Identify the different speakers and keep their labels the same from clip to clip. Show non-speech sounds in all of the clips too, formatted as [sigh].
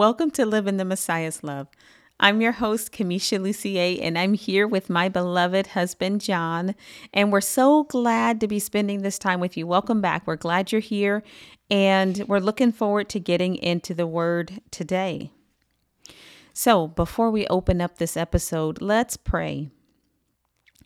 Speaker 1: Welcome to Live in the Messiah's Love. I'm your host, Kamisha Lucier, and I'm here with my beloved husband, John. And we're so glad to be spending this time with you. Welcome back. We're glad you're here, and we're looking forward to getting into the Word today. So, before we open up this episode, let's pray.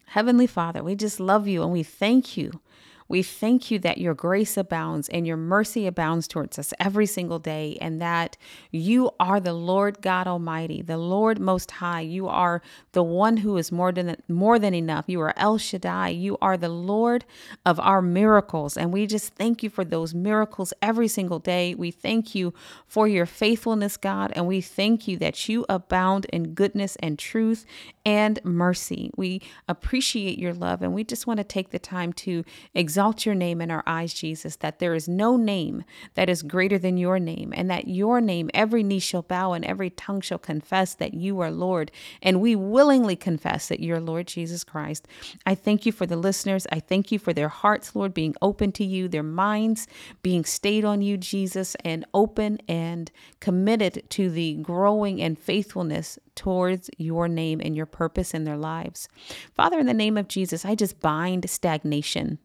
Speaker 1: Heavenly Father, we just love you and we thank you we thank you that your grace abounds and your mercy abounds towards us every single day, and that you are the Lord God Almighty, the Lord Most High. You are the one who is more than more than enough. You are El Shaddai. You are the Lord of our miracles, and we just thank you for those miracles every single day. We thank you for your faithfulness, God, and we thank you that you abound in goodness and truth and mercy. We appreciate your love, and we just want to take the time to exalt your name in our eyes, Jesus, that there is no name that is greater than your name, and that your name, every knee shall bow and every tongue shall confess that you are Lord. And we willingly confess that you're Lord Jesus Christ. I thank you for the listeners. I thank you for their hearts, Lord, being open to you, their minds being stayed on you, Jesus, and open and committed to the growing and faithfulness towards your name and your purpose in their lives. Father, in the name of Jesus, I just bind stagnation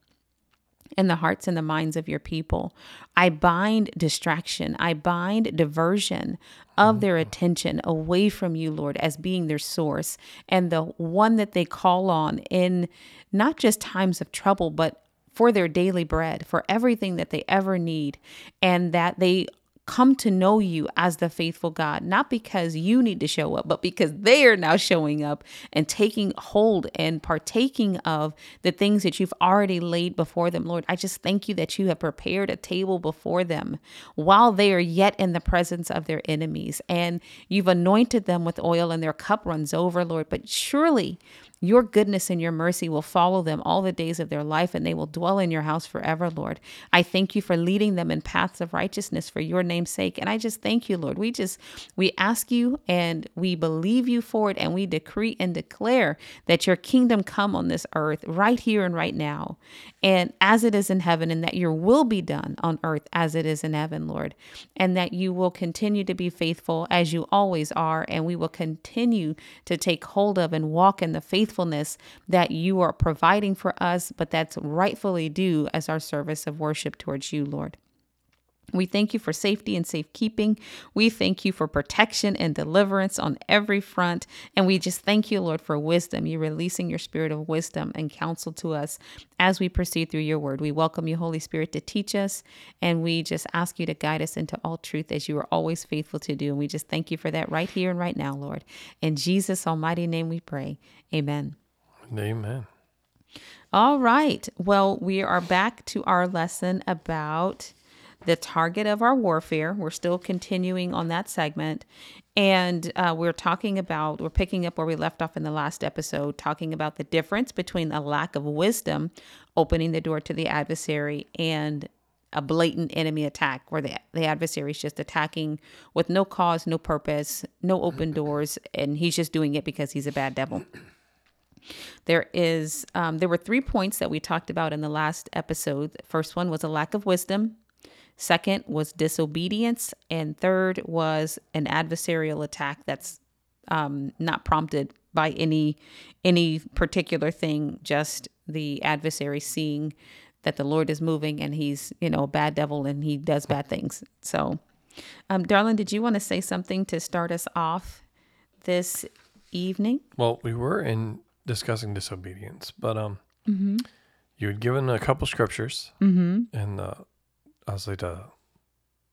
Speaker 1: in the hearts and the minds of your people. I bind distraction. I bind diversion of their mm-hmm. attention away from you, Lord, as being their source and the one that they call on in not just times of trouble, but for their daily bread, for everything that they ever need, and that they come to know you as the faithful God, not because you need to show up, but because they are now showing up and taking hold and partaking of the things that you've already laid before them. Lord, I just thank you that you have prepared a table before them while they are yet in the presence of their enemies. And you've anointed them with oil and their cup runs over, Lord. But surely your goodness and your mercy will follow them all the days of their life, and they will dwell in your house forever, Lord. I thank you for leading them in paths of righteousness for your name's sake. And I just thank you, Lord. We just, we ask you and we believe you for it, and we decree and declare that your kingdom come on this earth right here and right now, and as it is in heaven, and that your will be done on earth as it is in heaven, Lord. And that you will continue to be faithful as you always are, and we will continue to take hold of and walk in the faithfulness that you are providing for us, but that's rightfully due as our service of worship towards you, Lord. We thank you for safety and safekeeping. We thank you for protection and deliverance on every front. And we just thank you, Lord, for wisdom. You're releasing your spirit of wisdom and counsel to us as we proceed through your word. We welcome you, Holy Spirit, to teach us. And we just ask you to guide us into all truth as you are always faithful to do. And we just thank you for that right here and right now, Lord. In Jesus' almighty name we pray. Amen.
Speaker 2: Amen.
Speaker 1: All right. Well, we are back to our lesson about the target of our warfare. We're still continuing on that segment. And uh, we're talking about, we're picking up where we left off in the last episode, talking about the difference between a lack of wisdom opening the door to the adversary and a blatant enemy attack where the, the adversary is just attacking with no cause, no purpose, no open doors, and he's just doing it because he's a bad devil. There is um, there were three points that we talked about in the last episode. The first one was a lack of wisdom. Second was disobedience, and third was an adversarial attack that's um, not prompted by any any particular thing, just the adversary seeing that the Lord is moving and he's, you know, a bad devil and he does bad things. So, um, darling, did you want to say something to start us off this evening?
Speaker 2: Well, we were in discussing disobedience, but um, mm-hmm. you had given a couple scriptures, mm-hmm. and uh, Was to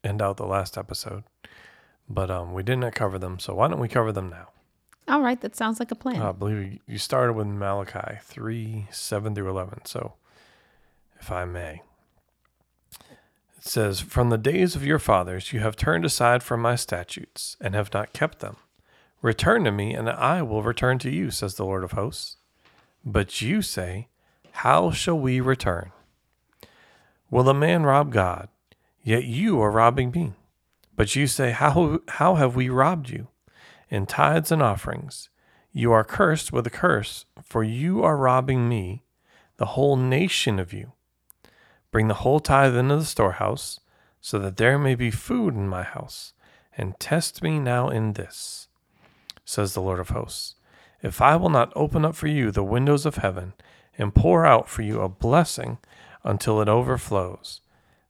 Speaker 2: end out the last episode, but um, we did not cover them. So why don't we cover them now?
Speaker 1: All right, that sounds like a plan.
Speaker 2: Uh, I believe you started with Malachi three seven through eleven. So if I may. It says, From the days of your fathers you have turned aside from my statutes, and have not kept them. Return to me, and I will return to you, says the Lord of hosts. But you say, How shall we return? Will a man rob God? Yet you are robbing me. But you say, How, how have we robbed you? In tithes and offerings. You are cursed with a curse, for you are robbing me, the whole nation of you. Bring the whole tithe into the storehouse, so that there may be food in my house. and test me now in this, says the Lord of hosts. If I will not open up for you the windows of heaven and pour out for you a blessing until it overflows,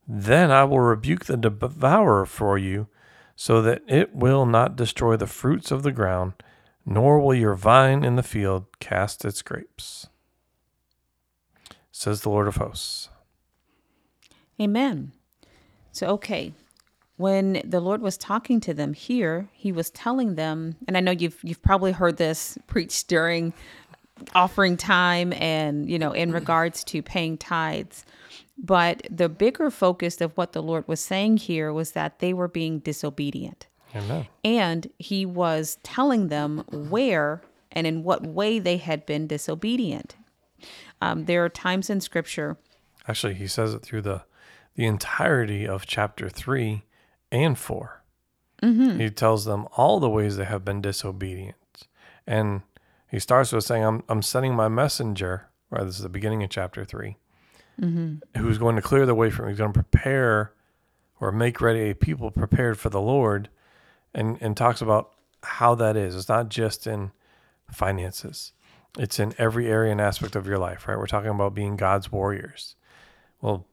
Speaker 2: then I will rebuke the devourer for you, so that it will not destroy the fruits of the ground, nor will your vine in the field cast its grapes. Says the Lord of hosts.
Speaker 1: Amen. So, okay, when the Lord was talking to them here, He was telling them, and I know you've you've probably heard this preached during offering time and you know in regards to paying tithes but the bigger focus of what the Lord was saying here was that they were being disobedient.
Speaker 2: Amen.
Speaker 1: And he was telling them where and in what way they had been disobedient. Um, there are times in scripture.
Speaker 2: Actually, he says it through the the entirety of chapter three and 4 mm-hmm. He tells them all the ways they have been disobedient, and he starts with saying, "I'm I'm sending my messenger." Right, this is the beginning of chapter three mm-hmm. who's going to clear the way for me, He's going to prepare or make ready a people prepared for the Lord and, and talks about how that is. It's not just in finances, it's in every area and aspect of your life, right? We're talking about being God's warriors. Well,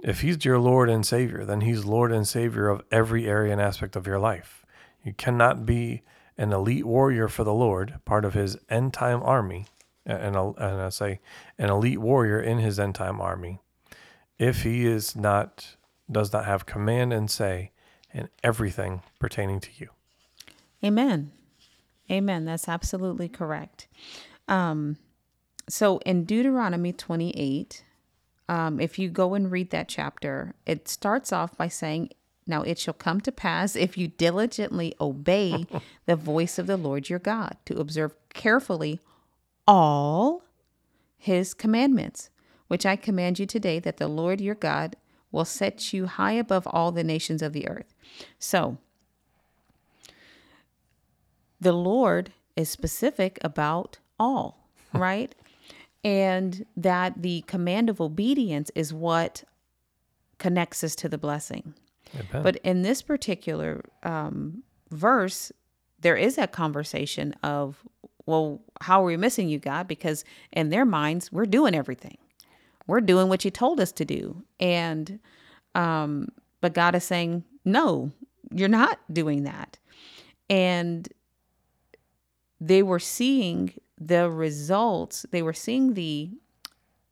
Speaker 2: if He's your Lord and Savior, then He's Lord and Savior of every area and aspect of your life. You cannot be an elite warrior for the Lord, part of His end time army, and, and I say an elite warrior in his end time army, if he is not does not have command and say in everything pertaining to you.
Speaker 1: Amen. Amen. That's absolutely correct. Um, so in Deuteronomy 28, um, if you go and read that chapter, it starts off by saying, Now it shall come to pass if you diligently obey the voice of the Lord your God, to observe carefully all his commandments, which I command you today, that the Lord your God will set you high above all the nations of the earth. So, the Lord is specific about all, [laughs] right? and that the command of obedience is what connects us to the blessing. But in this particular um, verse, there is that conversation of well, how are we missing you, God? Because in their minds, we're doing everything. We're doing what you told us to do. And, um, but God is saying, no, you're not doing that. And they were seeing the results, they were seeing the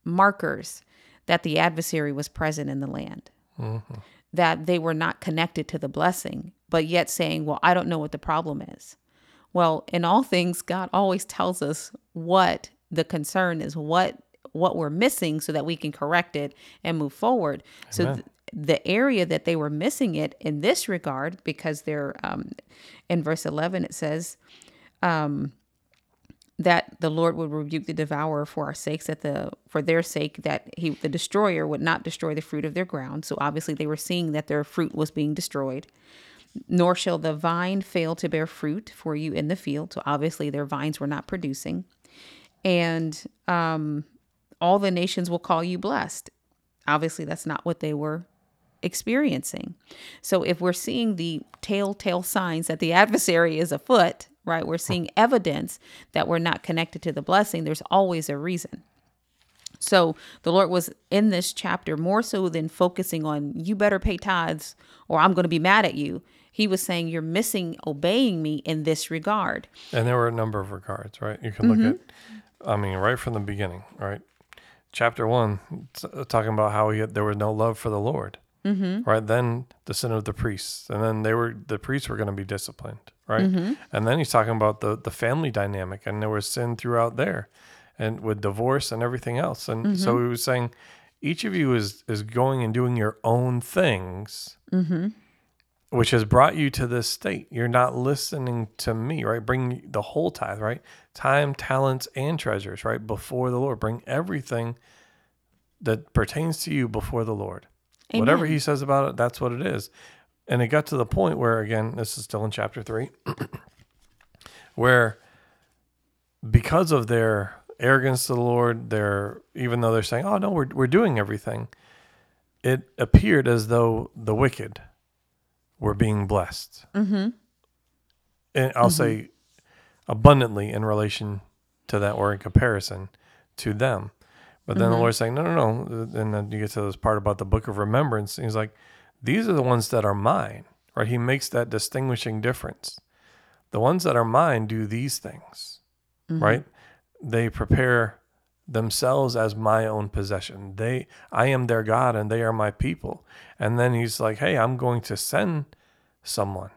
Speaker 1: markers that the adversary was present in the land, mm-hmm. That they were not connected to the blessing, but yet saying, well, I don't know what the problem is. Well, in all things, God always tells us what the concern is, what what we're missing so that we can correct it and move forward. Amen. So th- the area that they were missing it in this regard, because they're um, in verse 11, it says um, that the Lord would rebuke the devourer for our sakes, that the for their sake that he the destroyer would not destroy the fruit of their ground. So obviously they were seeing that their fruit was being destroyed nor shall the vine fail to bear fruit for you in the field. So obviously their vines were not producing. And um, all the nations will call you blessed. Obviously, that's not what they were experiencing. So if we're seeing the telltale signs that the adversary is afoot, right, we're seeing evidence that we're not connected to the blessing, there's always a reason. So the Lord was in this chapter more so than focusing on you better pay tithes or I'm going to be mad at you. He was saying you're missing obeying me in this regard.
Speaker 2: And there were a number of regards, right? You can look mm-hmm. at, I mean, right from the beginning, right? Chapter one, talking about how he had, there was no love for the Lord, mm-hmm. right? Then the sin of the priests, and then they were the priests were going to be disciplined, right? Mm-hmm. And then he's talking about the the family dynamic, and there was sin throughout there, and with divorce and everything else. And mm-hmm. so he was saying, each of you is is going and doing your own things. Mm-hmm which has brought you to this state. You're not listening to me, right? Bring the whole tithe, right? Time, talents, and treasures, right? Before the Lord. Bring everything that pertains to you before the Lord. Amen. Whatever he says about it, that's what it is. And it got to the point where, again, this is still in chapter three, [clears throat] where because of their arrogance to the Lord, their even though they're saying, "Oh no, we're we're doing everything," it appeared as though the wicked we're being blessed. Mm-hmm. And I'll say abundantly in relation to that or in comparison to them. But then the Lord's saying, no, no, no. And then you get to this part about the book of remembrance. He's like, these are the ones that are mine, right? He makes that distinguishing difference. The ones that are mine do these things, mm-hmm. right? They prepare themselves as my own possession. They I am their God and they are my people. And then he's like, "Hey, I'm going to send someone."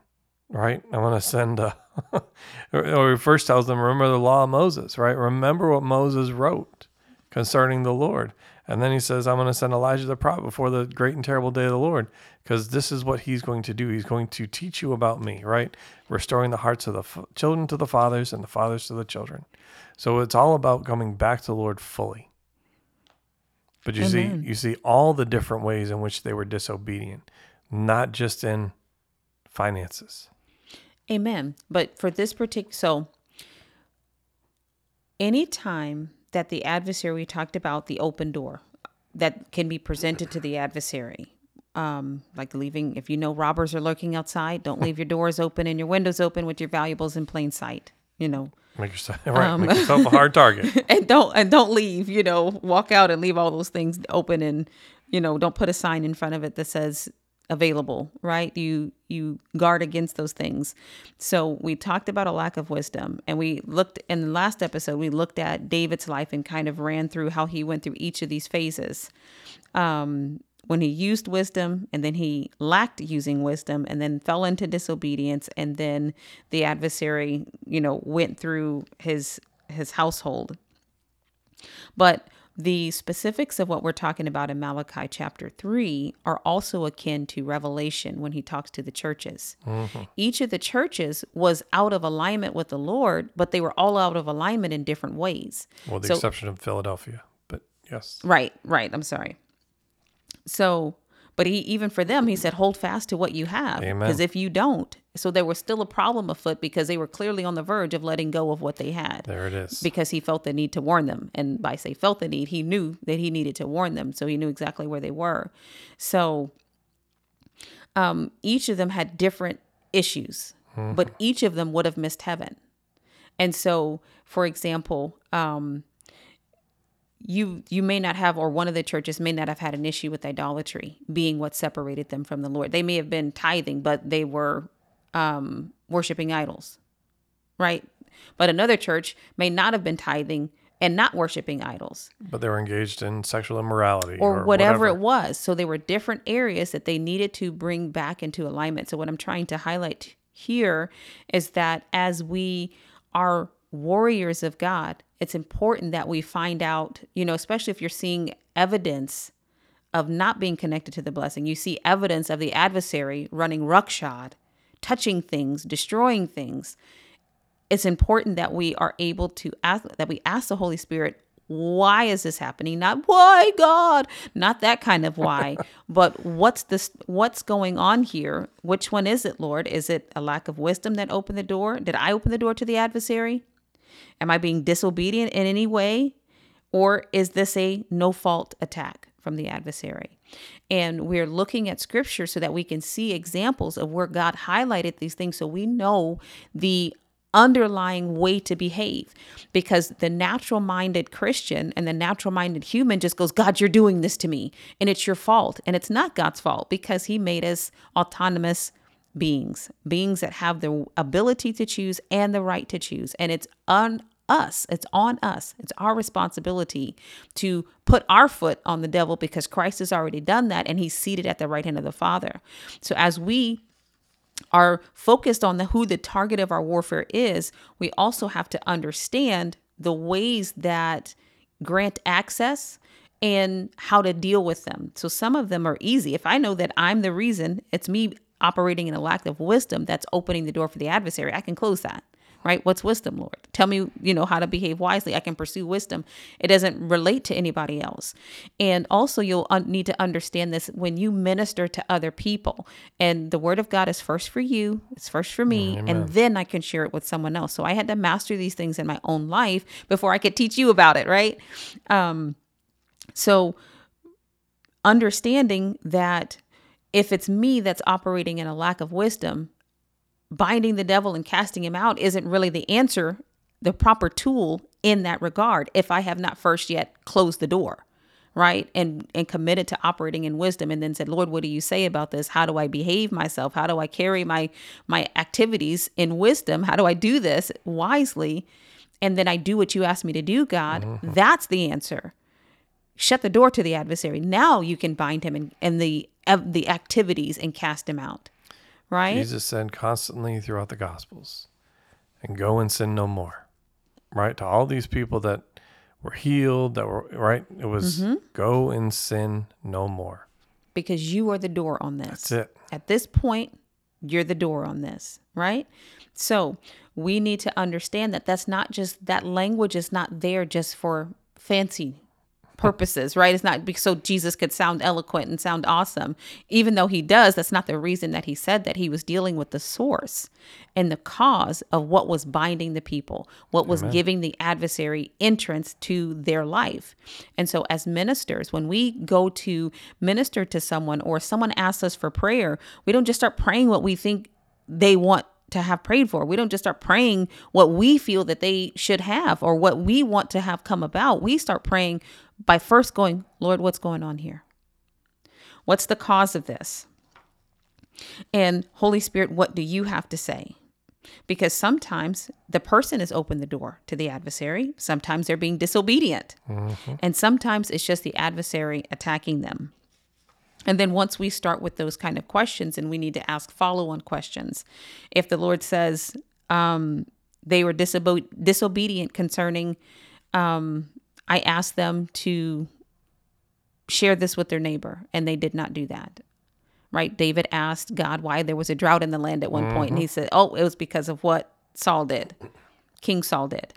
Speaker 2: Right? I'm going to send uh, a [laughs] or he first tells them, "Remember the law of Moses," right? Remember what Moses wrote concerning the Lord. And then he says, I'm going to send Elijah the prophet before the great and terrible day of the Lord, because this is what he's going to do. He's going to teach you about me, right? Restoring the hearts of the f- children to the fathers and the fathers to the children. So it's all about coming back to the Lord fully. But you
Speaker 1: Amen.
Speaker 2: see, you see all the different ways in which they were disobedient, not just in finances.
Speaker 1: Amen. But for this particular, so any time that the adversary, we talked about the open door that can be presented to the adversary, um, like leaving, if you know robbers are lurking outside, don't leave your doors open and your windows open with your valuables in plain sight, you know.
Speaker 2: Make yourself [laughs] right, make yourself a hard target. [laughs]
Speaker 1: and don't and don't leave you know walk out and leave all those things open and you know don't put a sign in front of it that says available right you you guard against those things so we talked about a lack of wisdom and we looked in the last episode we looked at david's life and kind of ran through how he went through each of these phases um when he used wisdom and then he lacked using wisdom and then fell into disobedience and then the adversary you know went through his his household but the specifics of what we're talking about in Malachi chapter 3 are also akin to Revelation when he talks to the churches. Mm-hmm. Each of the churches was out of alignment with the Lord, but they were all out of alignment in different ways.
Speaker 2: Well, the
Speaker 1: So-
Speaker 2: exception of Philadelphia. But yes.
Speaker 1: Right, right. I'm sorry. So, but he even for them, he said, hold fast to what you have. Because if you don't, so there was still a problem afoot because they were clearly on the verge of letting go of what they had.
Speaker 2: There it is.
Speaker 1: Because he felt the need to warn them. And by say felt the need, he knew that he needed to warn them. So he knew exactly where they were. So um, each of them had different issues, but each of them would have missed heaven. And so, for example, um, you you may not have or one of the churches may not have had an issue with idolatry being what separated them from the lord. They may have been tithing but they were um worshiping idols right? But another church may not have been tithing and not worshiping idols.
Speaker 2: But they were engaged in sexual immorality
Speaker 1: or, whatever, it was. So there were different areas that they needed to bring back into alignment. So what i'm trying to highlight here is that as we are warriors of god it's important that we find out you know especially if you're seeing evidence of not being connected to the blessing. You see evidence of the adversary running ruckshod touching things destroying things. It's important that we are able to ask that we ask the holy spirit why is this happening? Not why god? Not that kind of why [laughs] but what's this what's going on here? Which one is it lord? Is it a lack of wisdom that opened the door? Did i open the door to the adversary am i being disobedient in any way? Or is this a no fault attack from the adversary? And we're looking at scripture so that we can see examples of where god highlighted these things so we know the underlying way to behave. Because the natural minded Christian and the natural minded human just goes, God, you're doing this to me. And it's your fault. And it's not God's fault because He made us autonomous beings, beings that have the ability to choose and the right to choose. And it's on us, it's on us, it's our responsibility to put our foot on the devil because Christ has already done that and He's seated at the right hand of the Father. So as we are focused on the who the target of our warfare is, we also have to understand the ways that grant access and how to deal with them. So some of them are easy. If I know that I'm the reason, it's me operating in a lack of wisdom that's opening the door for the adversary, I can close that. Right? What's wisdom, Lord? Tell me, you know, how to behave wisely. I can pursue wisdom. It doesn't relate to anybody else. And also, you'll un- need to understand this when you minister to other people. And the word of God is first for you, it's first for me, and then I can share it with someone else. So I had to master these things in my own life before I could teach you about it, right? Um, so understanding that if it's me that's operating in a lack of wisdom, binding the devil and casting him out isn't really the answer, the proper tool in that regard if I have not first yet closed the door right? And and committed to operating in wisdom and then said lord what do you say about this? How do i behave myself? How do i carry my my activities in wisdom? How do i do this wisely? And then i do what you ask me to do god. Mm-hmm. that's the answer. Shut the door to the adversary. Now you can bind him and, and the the activities and cast him out right
Speaker 2: jesus said constantly throughout the gospels and go and sin no more right to all these people that were healed, that were right. It was mm-hmm. go and sin no more.
Speaker 1: Because you are the door on this.
Speaker 2: That's it.
Speaker 1: At this point, you're the door on this, right? So we need to understand that that's not just that language is not there just for fancy purposes, right? It's not so Jesus could sound eloquent and sound awesome. Even though he does, that's not the reason that he said that. He was dealing with the source and the cause of what was binding the people, what was Amen. giving the adversary entrance to their life. And so, as ministers, when we go to minister to someone or someone asks us for prayer, we don't just start praying what we think they want to have prayed for. We don't just start praying what we feel that they should have or what we want to have come about. We start praying by first going, Lord, what's going on here? What's the cause of this? And Holy Spirit, what do you have to say? Because sometimes the person has opened the door to the adversary. Sometimes they're being disobedient. Mm-hmm. And sometimes it's just the adversary attacking them. And then once we start with those kind of questions, and we need to ask follow on questions. If the Lord says um, they were disobe- disobedient concerning um, I asked them to share this with their neighbor, and they did not do that. Right? David asked God why there was a drought in the land at one mm-hmm. point, and he mm-hmm. said, Oh, it was because of what Saul did, King Saul did.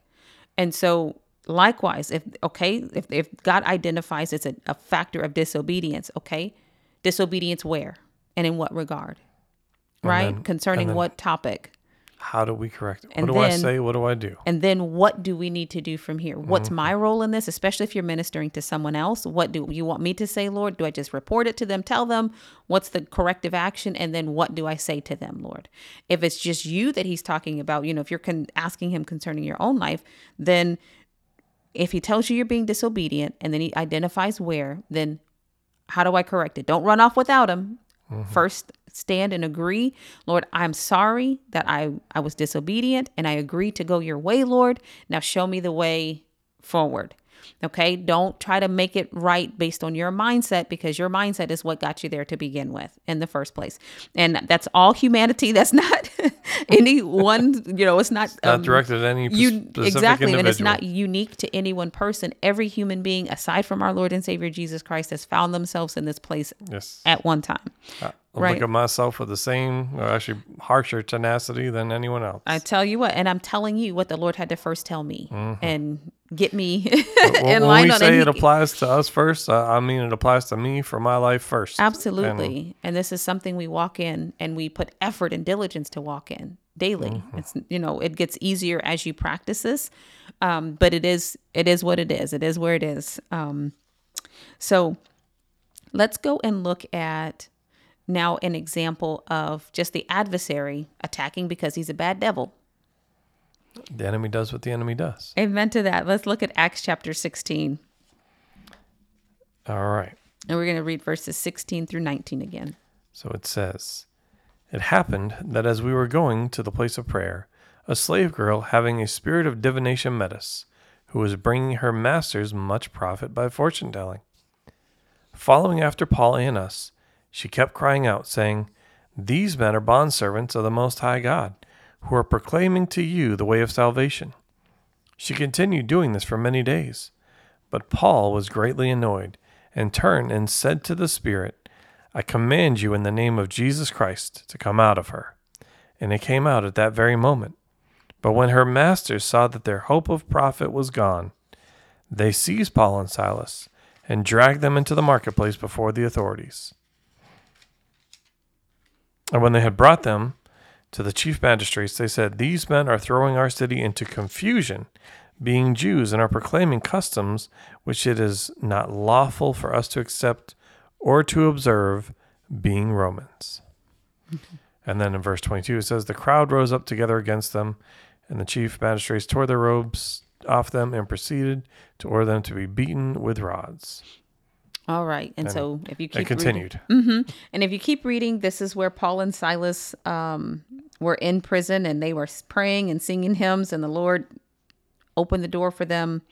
Speaker 1: And so, likewise, if, okay, if, if God identifies it's a, a factor of disobedience, okay, disobedience where and in what regard? Right? Then, Concerning then, what topic?
Speaker 2: How do we correct it? And what do then, I say? What do I do?
Speaker 1: And then what do we need to do from here? What's mm-hmm. my role in this, especially if you're ministering to someone else? What do you want me to say, Lord? Do I just report it to them, tell them what's the corrective action? And then what do I say to them, Lord? If it's just you that he's talking about, you know, if you're con- asking him concerning your own life, then if he tells you you're being disobedient and then he identifies where, then how do I correct it? Don't run off without him. Mm-hmm. First, stand and agree, Lord, I'm sorry that I, I was disobedient and I agree to go your way, Lord. Now show me the way forward. Okay. Don't try to make it right based on your mindset because your mindset is what got you there to begin with in the first place. And that's all humanity. [laughs] That's not [laughs] any one, you know, it's not,
Speaker 2: it's not um, directed at any you, exactly. Individual.
Speaker 1: And it's not unique to any one person. Every human being, aside from our Lord and Savior Jesus Christ, has found themselves in this place
Speaker 2: yes.
Speaker 1: at one time.
Speaker 2: Uh, right. look at myself with the same, or actually harsher tenacity than anyone else.
Speaker 1: I tell you what, and I'm telling you what the Lord had to first tell me mm-hmm. and get me [laughs] in
Speaker 2: line when we say it. applies to us first, I mean it applies to me for my life first.
Speaker 1: Absolutely, and, and, this is something we walk in and we put effort and diligence to walk in daily. Mm-hmm. It's you know it gets easier as you practice this, um, but it is it is what it is. It is where it is. Um, so let's go and look at now an example of just the adversary attacking because he's a bad devil.
Speaker 2: The enemy does what the enemy does.
Speaker 1: Amen to that. Let's look at Acts chapter 16.
Speaker 2: All right.
Speaker 1: And we're going to read verses 16 through 19 again.
Speaker 2: So it says, It happened that as we were going to the place of prayer, a slave girl having a spirit of divination met us, who was bringing her masters much profit by fortune telling. Following after Paul and us, she kept crying out, saying, These men are bondservants of the Most High God, who are proclaiming to you the way of salvation. She continued doing this for many days. But Paul was greatly annoyed, and turned and said to the Spirit, I command you in the name of Jesus Christ to come out of her. And it came out at that very moment. But when her masters saw that their hope of profit was gone, they seized Paul and Silas and dragged them into the marketplace before the authorities. And when they had brought them to the chief magistrates, they said, These men are throwing our city into confusion, being Jews, and are proclaiming customs which it is not lawful for us to accept or to observe, being Romans. [laughs] and then in verse 22, it says, The crowd rose up together against them, and the chief magistrates tore their robes off them and proceeded to order them to be beaten with rods.
Speaker 1: All right. And,
Speaker 2: And
Speaker 1: so if you keep
Speaker 2: continued.
Speaker 1: hmm And if you keep reading, this is where Paul and Silas um, were in prison and they were praying and singing hymns, and the Lord opened the door for them.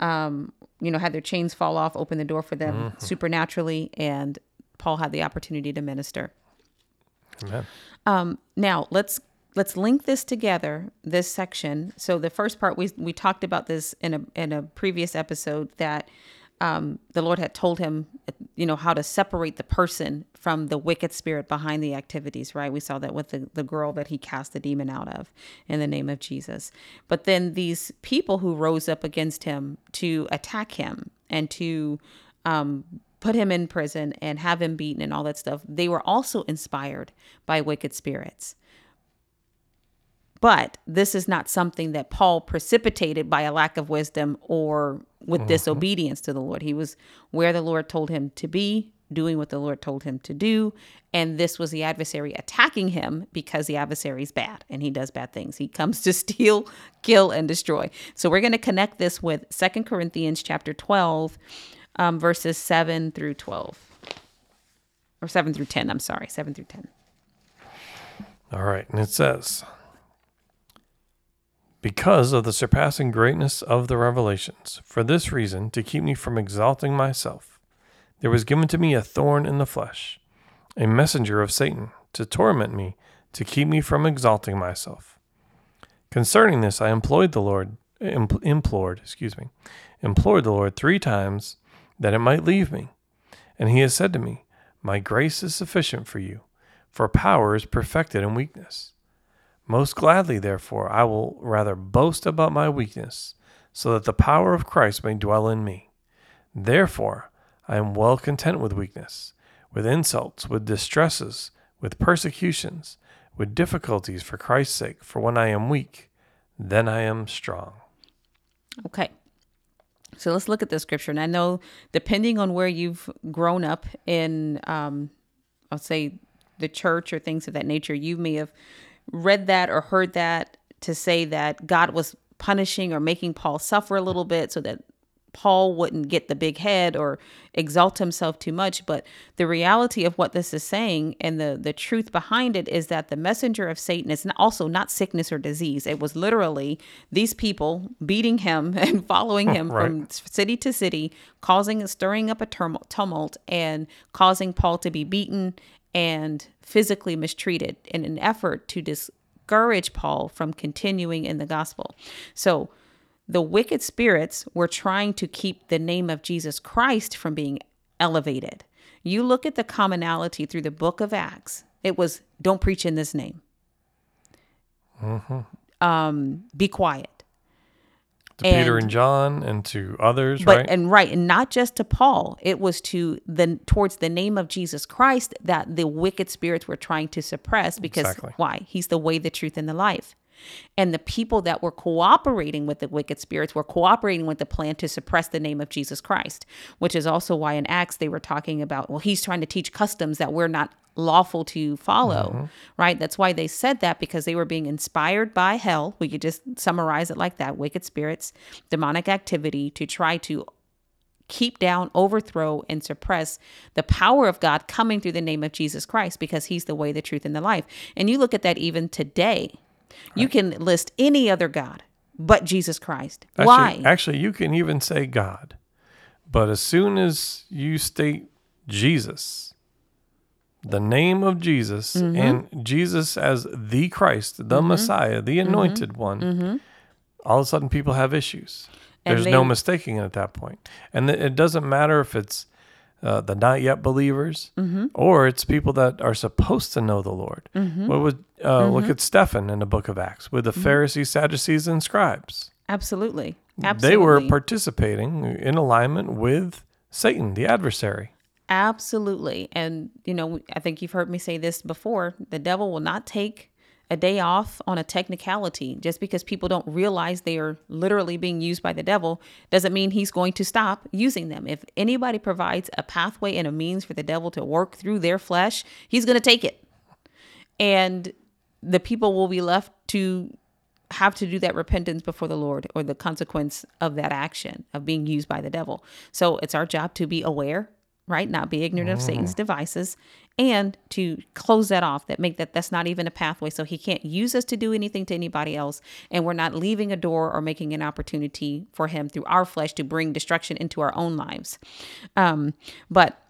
Speaker 1: Um, you know, had their chains fall off, opened the door for them supernaturally, and Paul had the opportunity to minister.
Speaker 2: Amen.
Speaker 1: Um, now let's let's link this together. This section. So the first part we we talked about this in a in a previous episode that um, the Lord had told him, you know, how to separate the person from the wicked spirit behind the activities. Right? We saw that with the the girl that he cast the demon out of in the name of Jesus. But then these people who rose up against him to attack him and to um, put him in prison and have him beaten and all that stuff, they were also inspired by wicked spirits. But this is not something that Paul precipitated by a lack of wisdom or with disobedience to the Lord. He was where the Lord told him to be, doing what the Lord told him to do. And this was the adversary attacking him because the adversary is bad and he does bad things. He comes [laughs] to steal, kill, and destroy. So we're going to connect this with Second Corinthians chapter 12, um, verses 7 through 12. Or 7 through 10, I'm sorry, 7 through 10.
Speaker 2: All right. And it says, Because of the surpassing greatness of the revelations, for this reason, to keep me from exalting myself, there was given to me a thorn in the flesh, a messenger of Satan, to torment me, to keep me from exalting myself. Concerning this, I employed the Lord, impl- implored, excuse me, implored the Lord three times that it might leave me. And he has said to me, My grace is sufficient for you, for power is perfected in weakness. Most gladly, therefore, I will rather boast about my weakness, so that the power of Christ may dwell in me. Therefore, I am well content with weakness, with insults, with distresses, with persecutions, with difficulties for Christ's sake. For when I am weak, then I am strong.
Speaker 1: Okay. So let's look at the scripture. And I know, depending on where you've grown up in, um, I'll say the church or things of that nature, you may have read that or heard that to say that God was punishing or making Paul suffer a little bit so that Paul wouldn't get the big head or exalt himself too much. But the reality of what this is saying and the, the truth behind it is that the messenger of Satan is not, also not sickness or disease. It was literally these people beating him [laughs] and following him [laughs]
Speaker 2: Right.
Speaker 1: from city to city, causing stirring up a tumult, tumult and causing Paul to be beaten and physically mistreated in an effort to discourage Paul from continuing in the gospel. So the wicked spirits were trying to keep the name of Jesus Christ from being elevated. You look at the commonality through the book of Acts, it was don't preach in this name. Um, be quiet.
Speaker 2: To Peter
Speaker 1: And-
Speaker 2: and John and to others,
Speaker 1: but
Speaker 2: right?
Speaker 1: and right and not just to paul it was to the towards the name of jesus christ that the wicked spirits were trying to suppress because
Speaker 2: Exactly.
Speaker 1: why he's the way the truth and the life and the people that were cooperating with the wicked spirits were cooperating with the plan to suppress the name of jesus christ which is also why in acts they were talking about well he's trying to teach customs that we're not lawful to follow mm-hmm. right that's why they said that because they were being inspired by hell we could just summarize it like that wicked spirits demonic activity to try to keep down, overthrow, and suppress the power of God coming through the name of Jesus Christ because he's the way, the truth, and the life. And you look at that even today. You can list any other God but Jesus Christ.
Speaker 2: Actually,
Speaker 1: Why?
Speaker 2: Actually, you can even say God. But as soon as you state Jesus, the name of Jesus,
Speaker 1: Mm-hmm.
Speaker 2: and Jesus as the Christ, the Messiah, the anointed one, all of a sudden people have issues.
Speaker 1: Mm-hmm. And
Speaker 2: There's no mistaking it at that point. And th- it doesn't matter if it's uh, the not yet believers
Speaker 1: Mm-hmm.
Speaker 2: or it's people that are supposed to know the Lord. What would uh, look at Stephen in the book of Acts with the
Speaker 1: Mm-hmm.
Speaker 2: Pharisees, Sadducees, and scribes
Speaker 1: Absolutely.
Speaker 2: they were participating in alignment with Satan, the adversary.
Speaker 1: Absolutely. And, you know, I think you've heard me say this before the devil will not take a day off on a technicality. Just because people don't realize they are literally being used by the devil doesn't mean he's going to stop using them. If anybody provides a pathway and a means for the devil to work through their flesh, he's going to take it. And the people will be left to have to do that repentance before the Lord or the consequence of that action of being used by the devil. So it's our job to be aware, right? Not be ignorant of Satan's devices and to close that off that make that that's not even a pathway so he can't use us to do anything to anybody else and we're not leaving a door or making an opportunity for him through our flesh to bring destruction into our own lives um, but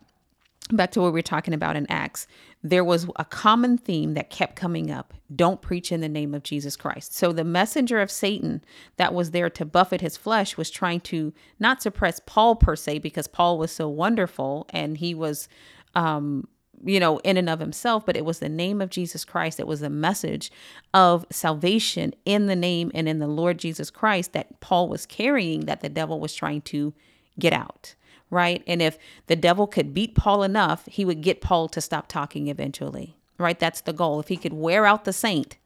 Speaker 1: back to what we are talking about in acts there was a common theme that kept coming up don't preach in the name of jesus christ so the messenger of satan that was there to buffet his flesh was trying to not suppress paul per se because paul was so wonderful and he was um, you know, in and of himself, but it was the name of Jesus Christ. It was the message of salvation in the name and in the Lord Jesus Christ that Paul was carrying that the devil was trying to get out, right? And if the devil could beat Paul enough, he would get Paul to stop talking eventually, right? That's the goal. If he could wear out the saint,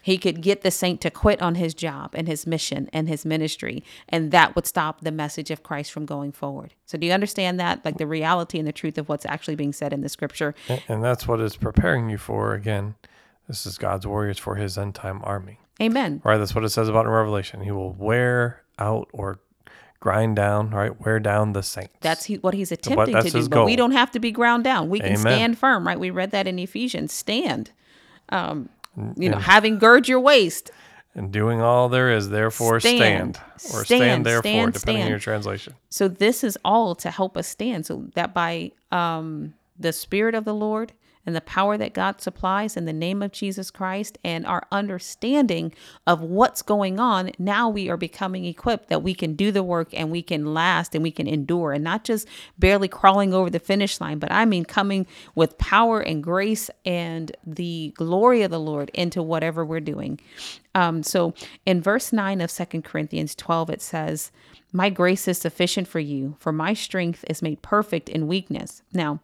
Speaker 1: he could get the saint to quit on his job and his mission and his ministry, and that would stop the message of Christ from going forward. So, do you understand that? Like the reality and the truth of what's actually being said in the scripture.
Speaker 2: And, that's what it's preparing you for. Again, this is God's warriors for his end time army.
Speaker 1: Amen.
Speaker 2: Right? That's what it says about in Revelation. He will wear out or grind down, right? Wear down the saints.
Speaker 1: That's he, what he's attempting to do. But we don't have to be ground down. We can Amen. stand firm, right? We read that in Ephesians. Stand. Um, you know, having gird your waist.
Speaker 2: And doing all there is, therefore stand. stand or stand, stand therefore, stand, depending on your translation.
Speaker 1: So this is all to help us stand. So that by um, the Spirit of the Lord and the power that God supplies in the name of Jesus Christ and our understanding of what's going on, now we are becoming equipped that we can do the work and we can last and we can endure and not just barely crawling over the finish line, but I mean coming with power and grace and the glory of the Lord into whatever we're doing. Um, so in verse 9 of Second Corinthians 12, it says, My grace is sufficient for you, for my strength is made perfect in weakness. Now,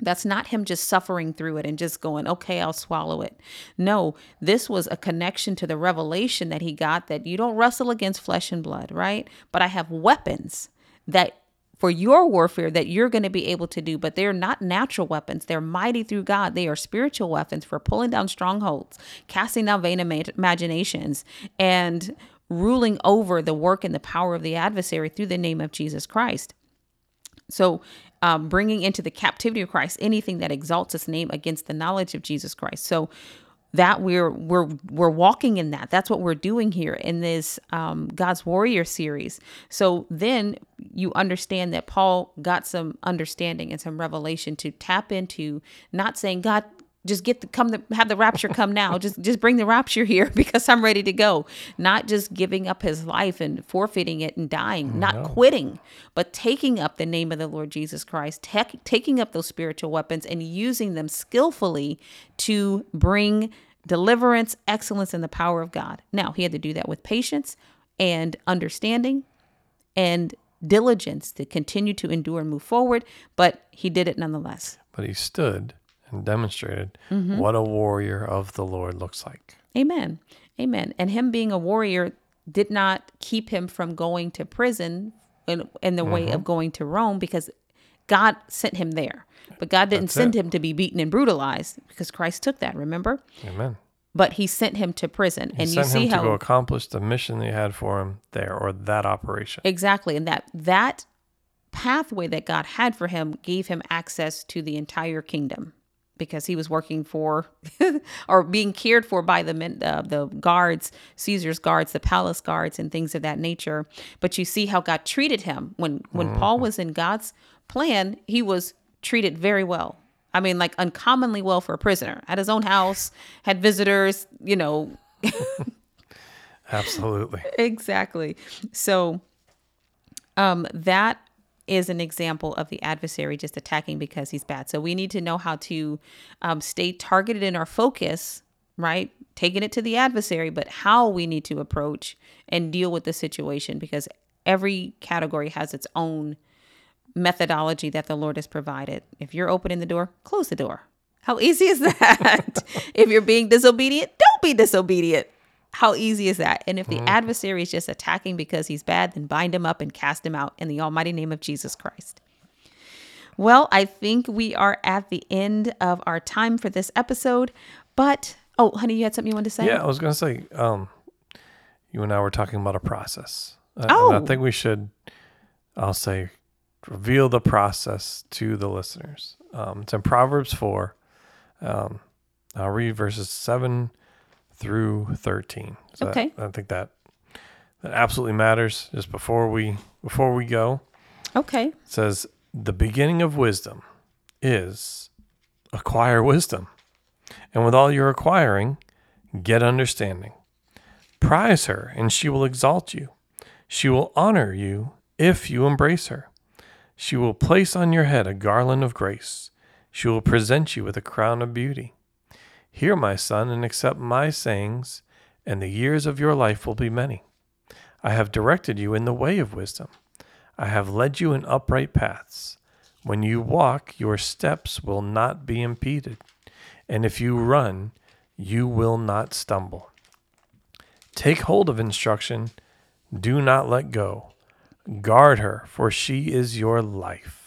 Speaker 1: that's not him just suffering through it and just going, okay, I'll swallow it. No, this was a connection to the revelation that he got that you don't wrestle against flesh and blood, right? But I have weapons that for your warfare that you're going to be able to do, but they're not natural weapons. They're mighty through God. They are spiritual weapons for pulling down strongholds, casting down vain imaginations, and ruling over the work and the power of the adversary through the name of Jesus Christ. So um, bringing into the captivity of Christ anything that exalts its name against the knowledge of Jesus Christ. So that we're we're we're walking in that. That's what we're doing here in this um, God's Warrior series. So then you understand that Paul got some understanding and some revelation to tap into, not saying God just get the come the have the rapture come now. Just just bring the rapture here [laughs] because i'm ready to go. Not just giving up his life and forfeiting it and dying not no. quitting but taking up the name of the lord jesus christ te- taking up those spiritual weapons and using them skillfully to bring deliverance excellence and the power of god. Now he had to do that with patience and understanding and diligence to continue to endure and move forward but he did it nonetheless.
Speaker 2: But he stood and demonstrated mm-hmm. what a warrior of the Lord looks like.
Speaker 1: Amen. Amen. And him being a warrior did not keep him from going to prison in, in the mm-hmm. way of mm-hmm. going to Rome because God sent him there. But God didn't That's send it. him to be beaten and brutalized because Christ took that, remember?
Speaker 2: Amen.
Speaker 1: But he sent him to prison.
Speaker 2: He
Speaker 1: and
Speaker 2: you
Speaker 1: see
Speaker 2: him
Speaker 1: how
Speaker 2: to go accomplish the mission that he had for him there or that operation.
Speaker 1: Exactly. And that that pathway that God had for him gave him access to the entire kingdom because he was working for [laughs] or being cared for by the uh, the guards, Caesar's guards, the palace guards, and things of that nature. But you see how God treated him when when mm-hmm. Paul was in God's plan. He was treated very well. I mean, like uncommonly well for a prisoner. At his own house, had visitors. You know. [laughs]
Speaker 2: Absolutely. [laughs]
Speaker 1: Exactly. So, um, that is an example of the adversary just attacking because he's bad. So we need to know how to um, stay targeted in our focus, right? Taking it to the adversary, but how we need to approach and deal with the situation because every category has its own methodology that the Lord has provided. If you're opening the door, close the door. How easy is [laughs] that? if you're being disobedient, don't be disobedient. How easy is that? And if the adversary is just attacking because he's bad, then bind him up and cast him out in the almighty name of Jesus Christ. Well, I think we are at the end of our time for this episode. But, oh, honey, you had something you wanted to say?
Speaker 2: Yeah, I was going to say, um, you and I were talking about a process. Uh,
Speaker 1: Oh.
Speaker 2: I think we should, I'll say, reveal the process to the listeners. Um, it's in Proverbs 4. Um, I'll read verses 7 through 13. So that- I think that that absolutely matters. Just before we before we go,
Speaker 1: Okay.
Speaker 2: it says the beginning of wisdom is acquire wisdom. And with all your acquiring, get understanding. Prize her, and she will exalt you. She will honor you if you embrace her. She will place on your head a garland of grace. She will present you with a crown of beauty. Hear, my son, and accept my sayings, and the years of your life will be many. I have directed you in the way of wisdom. I have led you in upright paths. When you walk, your steps will not be impeded. And if you run, you will not stumble. Take hold of instruction. Do not let go. Guard her, for she is your life.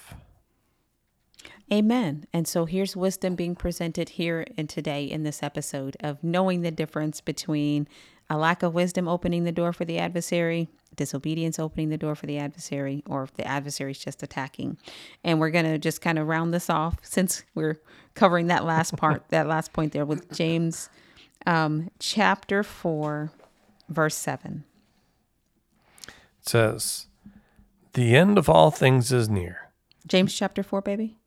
Speaker 1: Amen. And so here's wisdom being presented here and today in this episode of knowing the difference between a lack of wisdom opening the door for the adversary, disobedience opening the door for the adversary, or if the adversary is just attacking. And we're going to just kind of round this off since we're covering that last [laughs] part, that last point there with James um, chapter 4, verse 7.
Speaker 2: It says, The end of all things is near.
Speaker 1: James chapter 4, baby?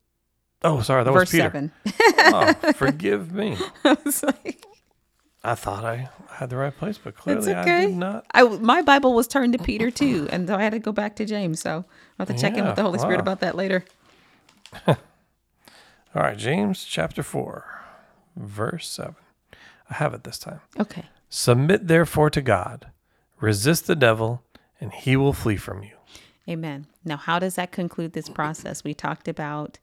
Speaker 2: Oh, sorry, that
Speaker 1: verse
Speaker 2: was Peter.
Speaker 1: 7.
Speaker 2: oh, [laughs] forgive me. [laughs]
Speaker 1: I was like,
Speaker 2: I thought I had the right place, but clearly
Speaker 1: It's
Speaker 2: I did not.
Speaker 1: I my Bible was turned to Peter too, [laughs] and so I had to go back to James. So I'll have to check in with the Holy Spirit about that later.
Speaker 2: All right, James chapter 4, verse 7. I have it this time.
Speaker 1: Okay.
Speaker 2: Submit therefore to God, resist the devil, and he will flee from you.
Speaker 1: Amen. Now, how does that conclude this process? We talked about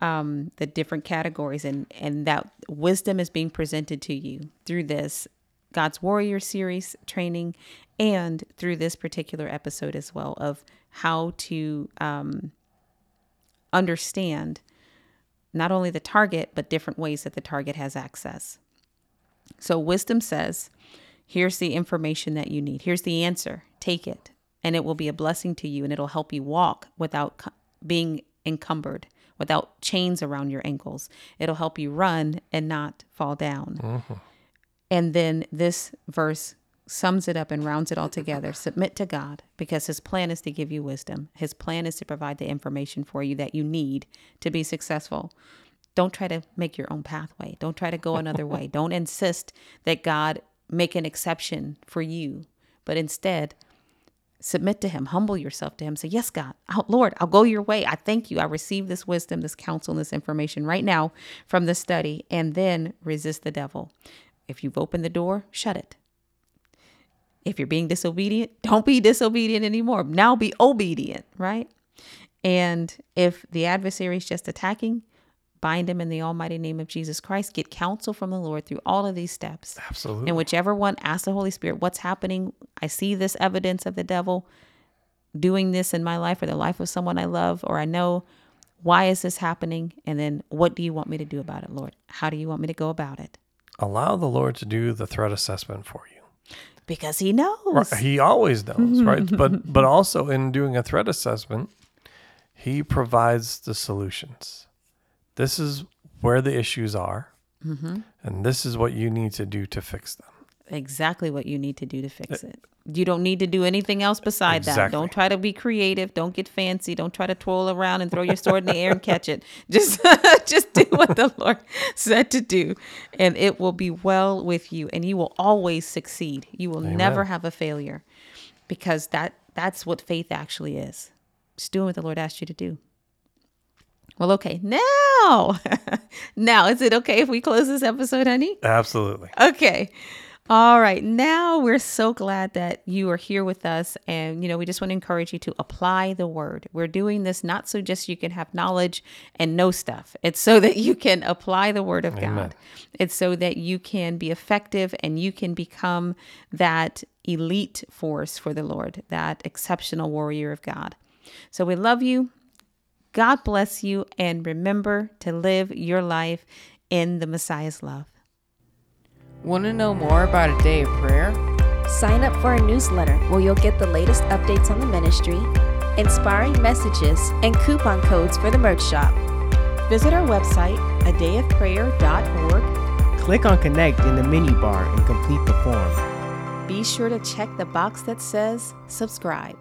Speaker 1: um, the different categories, and and that wisdom is being presented to you through this God's Warrior series training, and through this particular episode as well of how to um, understand not only the target but different ways that the target has access. So wisdom says, here's the information that you need. Here's the answer. Take it. And it will be a blessing to you and it'll help you walk without being encumbered, without chains around your ankles. It'll help you run and not fall down. Uh-huh. And then this verse sums it up and rounds it all together. Submit to God because his plan is to give you wisdom. His plan is to provide the information for you that you need to be successful. Don't try to make your own pathway. Don't try to go another way. [laughs] Don't insist that God make an exception for you, but instead submit to him, humble yourself to him. Say, Yes, God, Lord, I'll go your way. I thank you. I receive this wisdom, this counsel, this information right now from the study, and then resist the devil. If you've opened the door, shut it. If you're being disobedient, don't be disobedient anymore. Now be obedient, right? And if the adversary is just attacking, bind him in the almighty name of Jesus Christ. Get counsel from the Lord through all of these steps.
Speaker 2: Absolutely.
Speaker 1: And whichever one, ask the Holy Spirit, what's happening? I see this evidence of the devil doing this in my life or the life of someone I love, or I know why is this happening? And then what do you want me to do about it, Lord? How do you want me to go about it?
Speaker 2: Allow the Lord to do the threat assessment for you.
Speaker 1: Because he knows.
Speaker 2: He always knows, right? [laughs] But but also in doing a threat assessment, he provides the solutions. This is where the issues are,
Speaker 1: Mm-hmm.
Speaker 2: and this is what you need to do to fix them.
Speaker 1: exactly what you need to do to fix it. You don't need to do anything else beside that. Don't try to be creative. Don't get fancy. Don't try to twirl around and throw your sword in the air and catch it. [laughs] Just [laughs] just do what the [laughs] Lord said to do and it will be well with you and you will always succeed. You will never have a failure because that that's what faith actually is. Just doing what the Lord asked you to do. Well, okay. Now, [laughs] now is it okay if we close this episode, honey?
Speaker 2: Absolutely.
Speaker 1: Okay. All right. Now we're so glad that you are here with us. And, you know, we just want to encourage you to apply the word. We're doing this not so just you can have knowledge and know stuff, it's so that you can apply the word of
Speaker 2: Amen.
Speaker 1: God. It's so that you can be effective and you can become that elite force for the Lord, that exceptional warrior of God. So we love you. God bless you. And remember to live your life in the Messiah's love.
Speaker 3: Want to know more about a day of prayer?
Speaker 4: Sign up for our newsletter where you'll get the latest updates on the ministry, inspiring messages, and coupon codes for the merch shop.
Speaker 1: Visit our website, adayofprayer.org.
Speaker 5: Click on Connect in the menu bar and complete the form.
Speaker 1: Be sure to check the box that says subscribe.